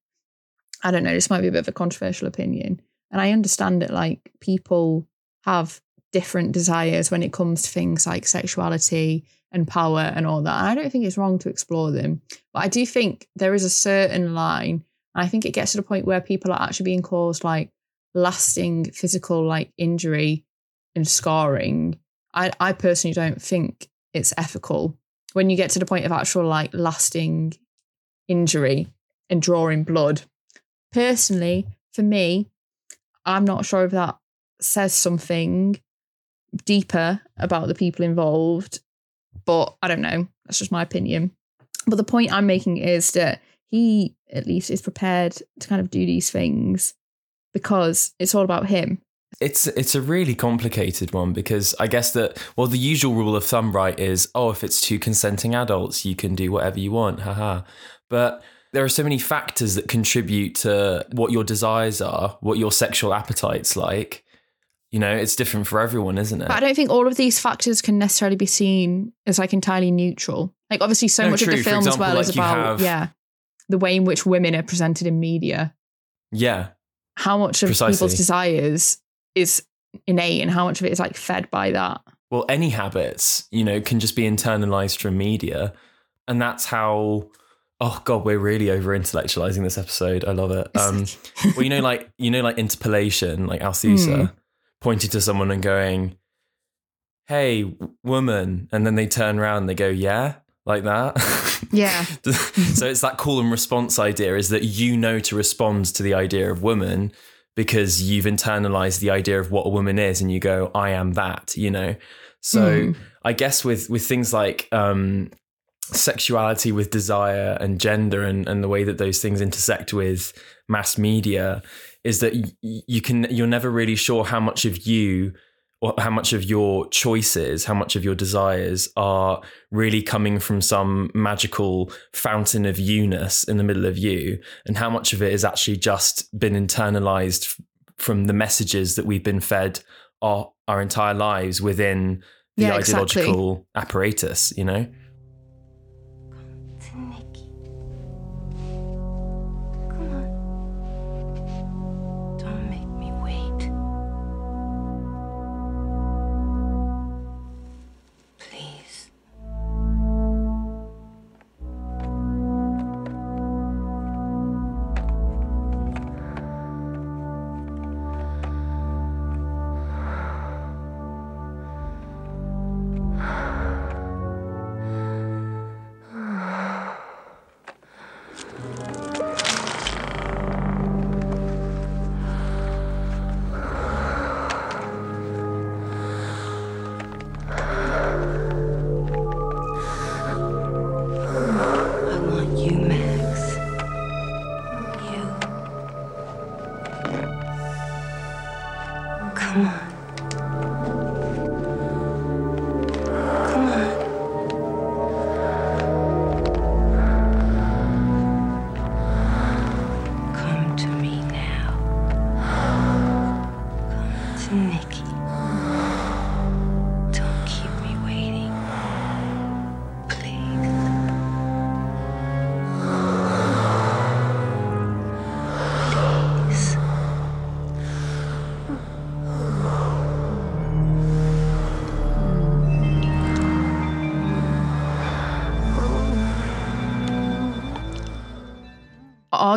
I don't know, this might be a bit of a controversial opinion. And I understand that like people have different desires when it comes to things like sexuality and power and all that. I don't think it's wrong to explore them. But I do think there is a certain line. I think it gets to the point where people are actually being caused like lasting physical like injury and scarring. I, I personally don't think it's ethical when you get to the point of actual like lasting injury and drawing blood. Personally, for me, I'm not sure if that says something deeper about the people involved, but I don't know. That's just my opinion. But the point I'm making is that he at least is prepared to kind of do these things because it's all about him. It's it's a really complicated one because I guess that well the usual rule of thumb right is oh if it's two consenting adults you can do whatever you want haha but there are so many factors that contribute to what your desires are what your sexual appetites like you know it's different for everyone isn't it But I don't think all of these factors can necessarily be seen as like entirely neutral. Like obviously so No, much true. of the film as well is like you about have- yeah, the way in which women are presented in media. yeah How much of Precisely. people's desires is innate and how much of it is like fed by that. well any habits you know can just be internalized from media and that's how oh god we're really over intellectualizing this episode i love it (laughs) um well you know like you know like interpellation like althusser Mm. pointing to someone and going hey woman and then they turn around and they go yeah like that Yeah. (laughs) so it's that call and response idea is that you know to respond to the idea of woman because you've internalized the idea of what a woman is and you go i am that you know so Mm. i guess with with things like um sexuality with desire and gender and and the way that those things intersect with mass media is that y- you can you're never really sure how much of you how much of your choices, how much of your desires are really coming from some magical fountain of you-ness in the middle of you, and how much of it is actually just been internalized from the messages that we've been fed our, our entire lives within the Yeah, exactly. ideological apparatus, you know?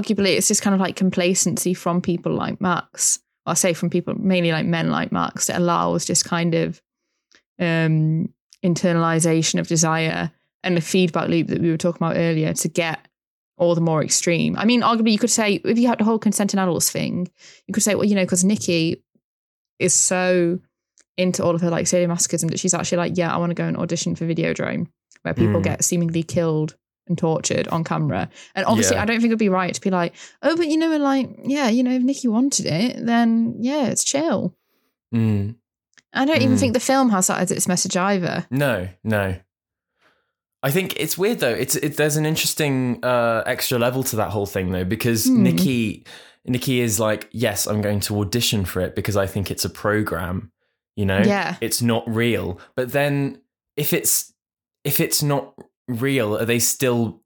Arguably, it's just kind of like complacency from people like Max. Or I say from people, mainly like men like Max, that allows this kind of um, internalization of desire and the feedback loop that we were talking about earlier to get all the more extreme. I mean, arguably, you could say if you had the whole consenting adults thing, you could say, well, you know, because Nikki is so into all of her like sadomasochism that she's actually like, yeah, I want to go and audition for Videodrome, where people Mm. get seemingly killed and tortured on camera. And obviously, Yeah. I don't think it'd be right to be like, oh, but you know, like, yeah, you know, if Nikki wanted it, then yeah, it's chill. Mm. I don't even Mm. think the film has that as its message either. No, no. I think it's weird though. It's it, there's an interesting uh, extra level to that whole thing though because Hmm. Nikki Nikki is like, yes, I'm going to audition for it because I think it's a program. You know, Yeah. it's not real. But then if it's if it's not real, are they still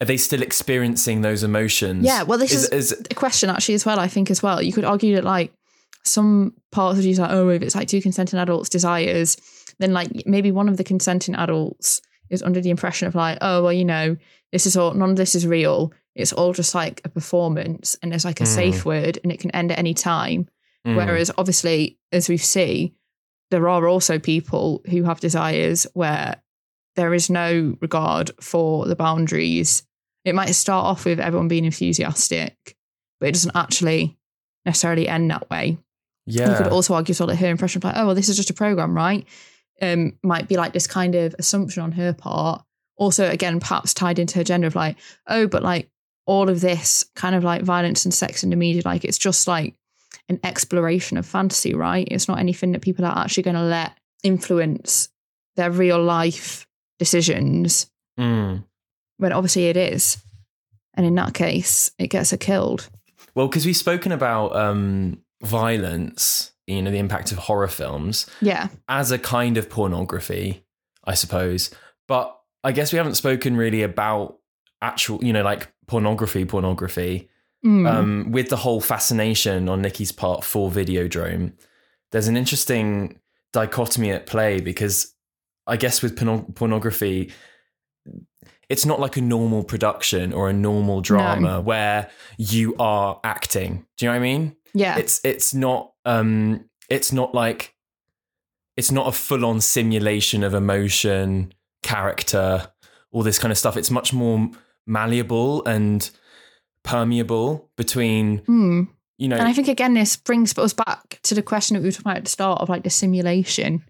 are they still experiencing those emotions? Yeah, well, this is, is a question actually as well. I think as well, you could argue that like some parts of you like, oh, if it's like two consenting adults' desires, then like maybe one of the consenting adults is under the impression of like, oh, well, you know, this is all none of this is real. It's all just like a performance, and there's like a Mm. safe word, and it can end at any time. Mm. Whereas obviously, as we see, there are also people who have desires where there is no regard for the boundaries. It might start off with everyone being enthusiastic, but it doesn't actually necessarily end that way. yeah. You could also argue sort of her impression of like, oh, well, this is just a program, right? Um, might be like this kind of assumption on her part also again perhaps tied into her gender of like, oh, but like all of this kind of like violence and sex in the media, like it's just like an exploration of fantasy, right? It's not anything that people are actually going to let influence their real life decisions Mm. when obviously it is. And in that case, it gets her killed. Well, because we've spoken about um, violence, you know, the impact of horror films Yeah. as a kind of pornography, I suppose. But I guess we haven't spoken really about actual, you know, like pornography, pornography. Mm. Um, with the whole fascination on Nikki's part for Videodrome, there's an interesting dichotomy at play because I guess with porno- pornography, it's not like a normal production or a normal drama where you are acting. Do you know what I mean? yeah. It's it's not um it's not like it's not a full-on simulation of emotion, character, all this kind of stuff. It's much more malleable and permeable between Mm. you know And I think again, this brings us back to the question that we were talking about at the start of like the simulation,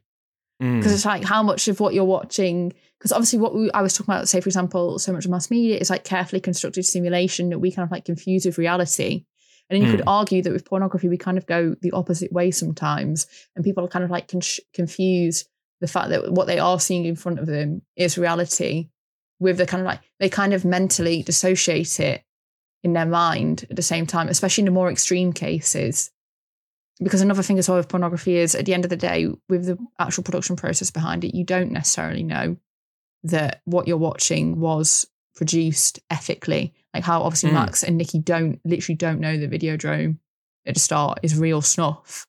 mm, because it's like how much of what you're watching. Because obviously, what we, I was talking about, say for example, so much of mass media is like carefully constructed simulation that we kind of like confuse with reality. And then you could argue that with pornography, we kind of go the opposite way sometimes, and people are kind of like con- confuse the fact that what they are seeing in front of them is reality with the kind of like they kind of mentally dissociate it in their mind at the same time, especially in the more extreme cases. Because another thing as well with pornography is at the end of the day, with the actual production process behind it, you don't necessarily know that what you're watching was produced ethically. Like how obviously Mm. Max and Nikki don't literally don't know that Videodrome at the start is real snuff.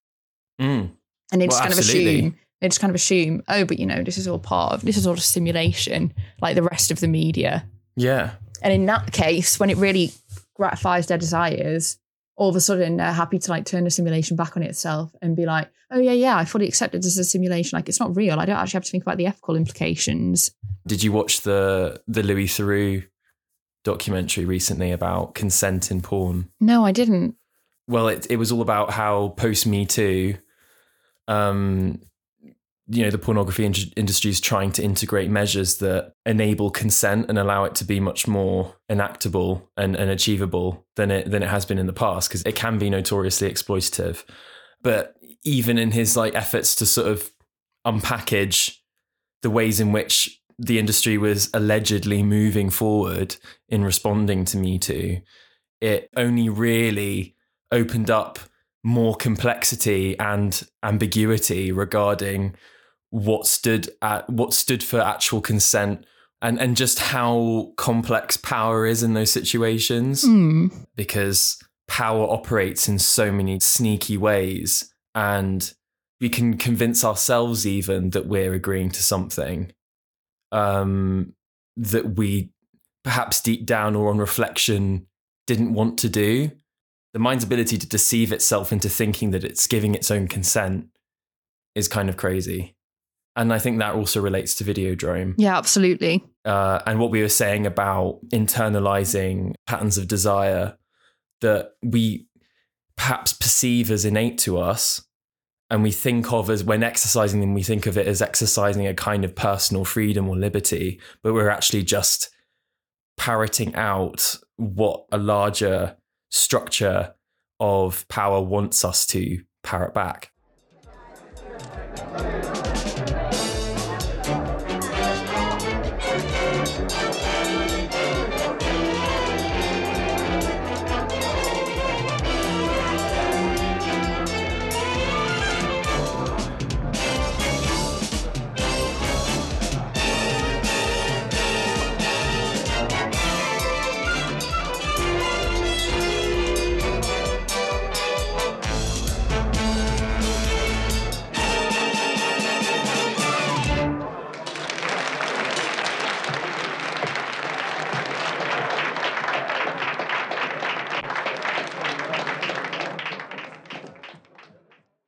mm, And they Well, just kind absolutely. of assume they just kind of assume, oh, but you know, this is all part of this is all a simulation, like the rest of the media. yeah. And in that case, when it really gratifies their desires, all of a sudden they're happy to like turn the simulation back on itself and be like, oh yeah, yeah, I fully accept it as a simulation. Like it's not real. I don't actually have to think about the ethical implications. Did you watch the the Louis Theroux documentary recently about consent in porn? No, I didn't. well, it it was all about how post Me Too, um, you know, the pornography in- industry is trying to integrate measures that enable consent and allow it to be much more enactable and, and achievable than it than it has been in the past because it can be notoriously exploitative. But even in his like efforts to sort of unpackage the ways in which the industry was allegedly moving forward in responding to Me Too, it only really opened up more complexity and ambiguity regarding what stood at what stood for actual consent and and just how complex power is in those situations. Hmm. because power operates in so many sneaky ways and we can convince ourselves even that we're agreeing to something um that we perhaps deep down or on reflection didn't want to do. The mind's ability to deceive itself into thinking that it's giving its own consent is kind of crazy and i think that also relates to videodrome Yeah, absolutely. uh, and what we were saying about internalizing patterns of desire that we perhaps perceive as innate to us and we think of as when exercising them we think of it as exercising a kind of personal freedom or liberty but we're actually just parroting out what a larger structure of power wants us to parrot back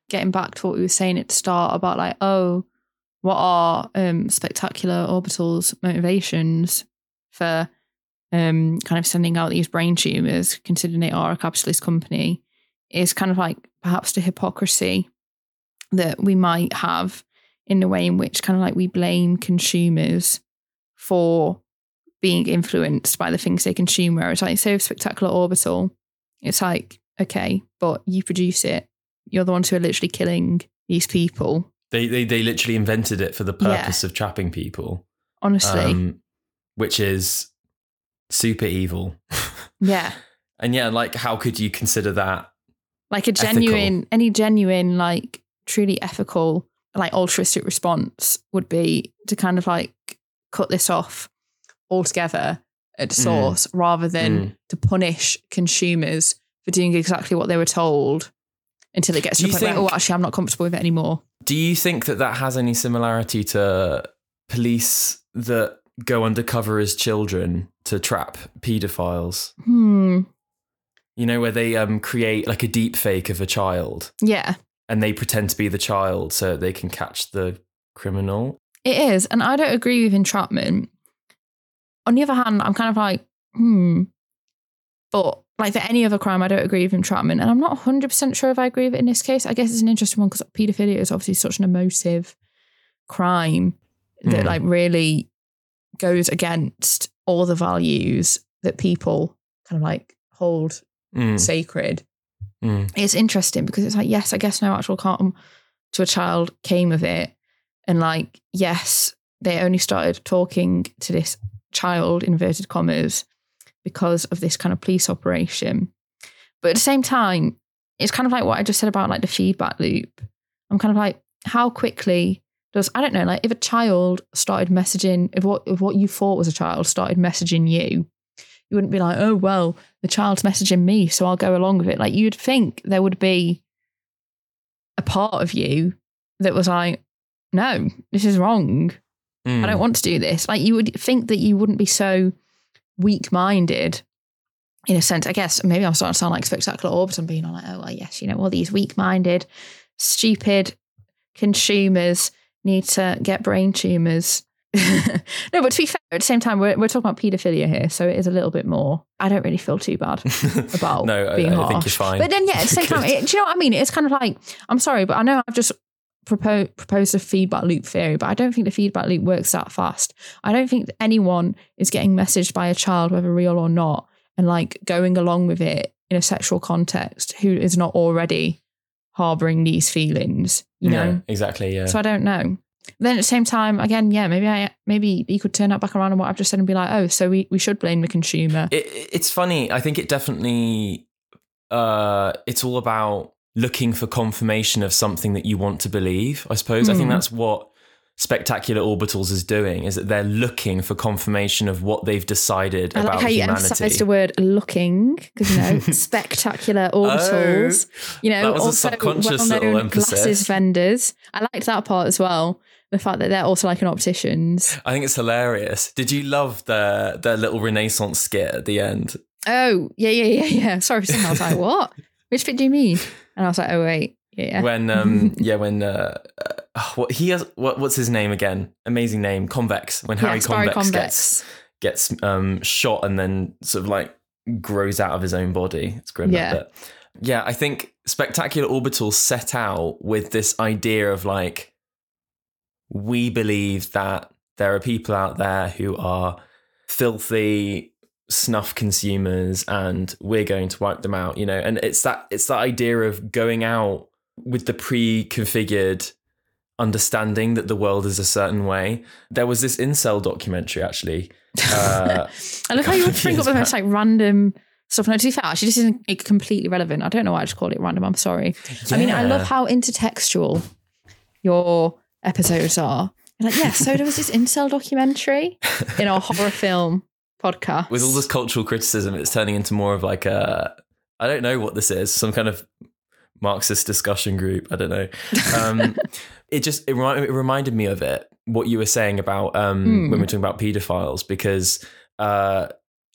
Getting back to what we were saying at the start about like, oh, what are um, spectacular opticals motivations for um, kind of sending out these brain tumors, considering they are a capitalist company, is kind of like perhaps the hypocrisy that we might have in the way in which kind of like we blame consumers for being influenced by the things they consume. Whereas, like, say, Spectacular Optical, it's like, okay, but you produce it. You're the ones who are literally killing these people. They, they they literally invented it for the purpose of trapping people, Honestly. um, which is super evil. (laughs) yeah. And yeah, like how could you consider that? Like a Ethical. genuine, any genuine, like truly ethical, like altruistic response would be to kind of like cut this off altogether at Mm. source rather than Mm. to punish consumers for doing exactly what they were told until it gets Do to you point where, oh, actually, I'm not comfortable with it anymore. Do you think that that has any similarity to police that go undercover as children to trap paedophiles? Hmm. You know, where they um, create like a deep fake of a child Yeah, and they pretend to be the child so they can catch the criminal. it is. And I don't agree with entrapment. On the other hand, I'm kind of like, hmm. But like for any other crime, I don't agree with entrapment. And I'm not 100% sure if I agree with it in this case. I guess it's an interesting one because paedophilia is obviously such an emotive crime that Hmm. like really goes against all the values that people kind of like hold Mm, sacred. mm, It's interesting because it's like, yes, I guess no actual harm to a child came of it. And like, yes, they only started talking to this child, inverted commas, because of this kind of police operation. But at the same time, it's kind of like what I just said about like the feedback loop. I'm kind of like, how quickly does I don't know, like if a child started messaging, if what if what you thought was a child started messaging you, you wouldn't be like, oh well, the child's messaging me, so I'll go along with it. Like you'd think there would be a part of you that was like, no, this is wrong. mm. I don't want to do this. Like you would think that you wouldn't be so weak minded in a sense. I guess maybe I'm starting to sound like spectacular optical and being like, oh well, yes, you know, all these weak minded, stupid consumers need to get brain tumors. (laughs) no, but to be fair, at the same time, we're, we're talking about paedophilia here, so it is a little bit more. I don't really feel too bad (laughs) about no, I, being I harsh. you're fine. But then, yeah, at the same (laughs) time, it, do you know what I mean? It's kind of like, I'm sorry, but I know I've just propo- proposed a feedback loop theory, but I don't think the feedback loop works that fast. I don't think anyone is getting messaged by a child, whether real or not, and like going along with it in a sexual context who is not already harboring these feelings, you Yeah, know? exactly. Yeah. So I don't know. Then at the same time, again, yeah, maybe I maybe you could turn that back around on what I've just said and be like, oh, so we, we should blame the consumer. it, it's funny. I think it definitely uh it's all about looking for confirmation of something that you want to believe. I suppose. I think Hmm. that's what Spectacular Opticals is doing is that they're looking for confirmation of what they've decided I about like how you humanity. emphasised the word looking because you know (laughs) spectacular opticals. you know, Oh, that was a also subconscious little well-known emphasis. glasses vendors. I liked that part as well. The fact that they're also like an opticians. I think it's hilarious. Did you love their their little Renaissance skit at the end? Oh yeah, yeah, yeah, yeah. Sorry, for saying that. I was like, (laughs) what? Which bit do you mean? And I was like, oh wait, yeah, yeah. When um (laughs) yeah when uh, uh what he has what what's his name again? Amazing name, Convex. When Harry Barry Convex, Convex. gets gets um shot and then sort of like grows out of his own body. It's grim Yeah. bit. Yeah, I think Spectacular Optical set out with this idea of like we believe that there are people out there who are filthy snuff consumers and we're going to wipe them out you know and it's that it's that idea of going out with the pre-configured understanding that the world is a certain way there was this incel documentary actually uh, (laughs) I love how you would bring up the most like random stuff. No, to be fair, actually, this isn't completely relevant. I don't know why I just called it random. I'm sorry. I mean, I love how intertextual your episodes are. You're like, yeah, so there was this incel documentary in our horror film podcast. with all this cultural criticism it's turning into more of like a i don't know what this is some kind of marxist discussion group i don't know um (laughs) it just it, remi- it reminded me of it what you were saying about um Hmm. when we we're talking about pedophiles because uh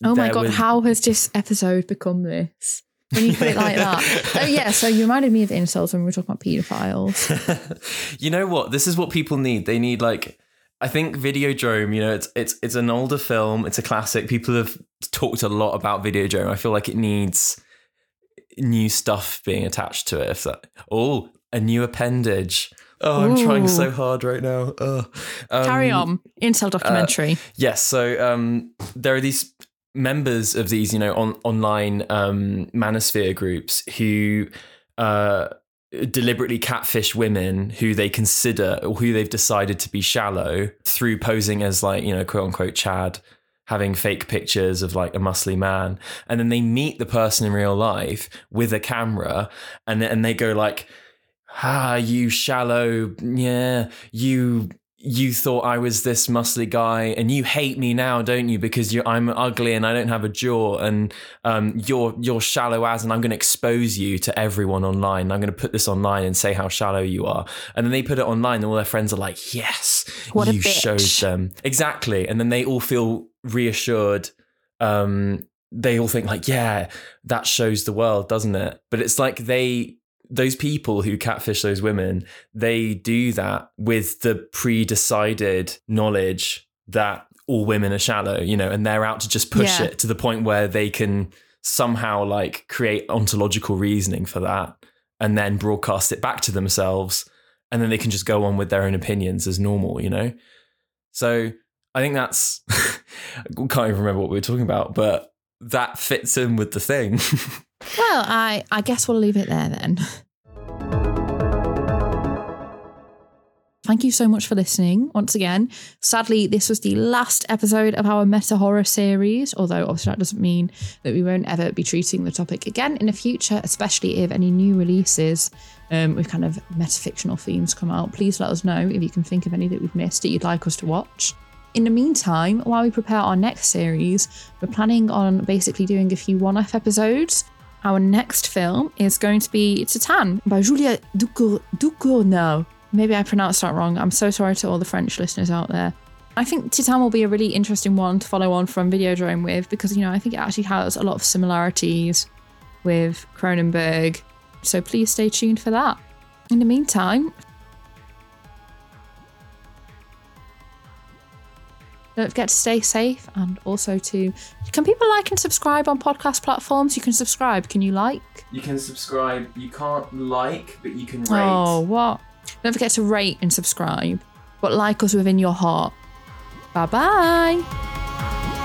Oh my god, was- how has this episode become this? When you put it like that. (laughs) oh yeah, so you reminded me of incels when we were talking about paedophiles. (laughs) you know what this is what people need they need like i think videodrome you know it's it's it's an older film. It's a classic. People have talked a lot about videodrome i feel like it needs new stuff being attached to it. If that oh a new appendage. Oh, I'm trying so hard right now. Um, Carry on. Incel documentary. Yes, so um, there are these members of these, you know, on, online um, manosphere groups who uh, deliberately catfish women who they consider or who they've decided to be shallow through posing as like, you know, quote unquote Chad, having fake pictures of like a muscly man, and then they meet the person in real life with a camera, and and they go like, ah, you shallow, yeah, you you thought I was this muscly guy, and you hate me now, don't you? Because you I'm ugly and I don't have a jaw, and um, you're you're shallow as, and I'm going to expose you to everyone online. I'm going to put this online and say how shallow you are, and then they put it online, and all their friends are like, "Yes, What a you showed them exactly," and then they all feel reassured. Um, they all think like, "Yeah, that shows the world, doesn't it?" But it's like they those people who catfish those women, they do that with the pre-decided knowledge that all women are shallow, you know, and they're out to just push Yeah. it to the point where they can somehow like create ontological reasoning for that and then broadcast it back to themselves and then they can just go on with their own opinions as normal, you know? So I think that's (laughs) I can't even remember what we were talking about, but that fits in with the thing. (laughs) Well, I, I guess we'll leave it there then. Thank you so much for listening once again. Sadly, this was the last episode of our meta horror series, although obviously that doesn't mean that we won't ever be treating the topic again in the future, especially if any new releases um, with kind of metafictional themes come out. Please let us know if you can think of any that we've missed that you'd like us to watch. In the meantime, while we prepare our next series, we're planning on basically doing a few one off episodes. Our next film is going to be Titane by Julia Ducour- Ducournau. Maybe I pronounced that wrong. I'm so sorry to all the French listeners out there. I think Titane will be a really interesting one to follow on from Videodrome with because, you know, I think it actually has a lot of similarities with Cronenberg. So please stay tuned for that. In the meantime, don't forget to stay safe and also to. Can people like and subscribe on podcast platforms? You can subscribe. Can you like? You can subscribe. You can't like, but you can rate. Oh, what? Don't forget to rate and subscribe, but like us within your heart. Bye bye.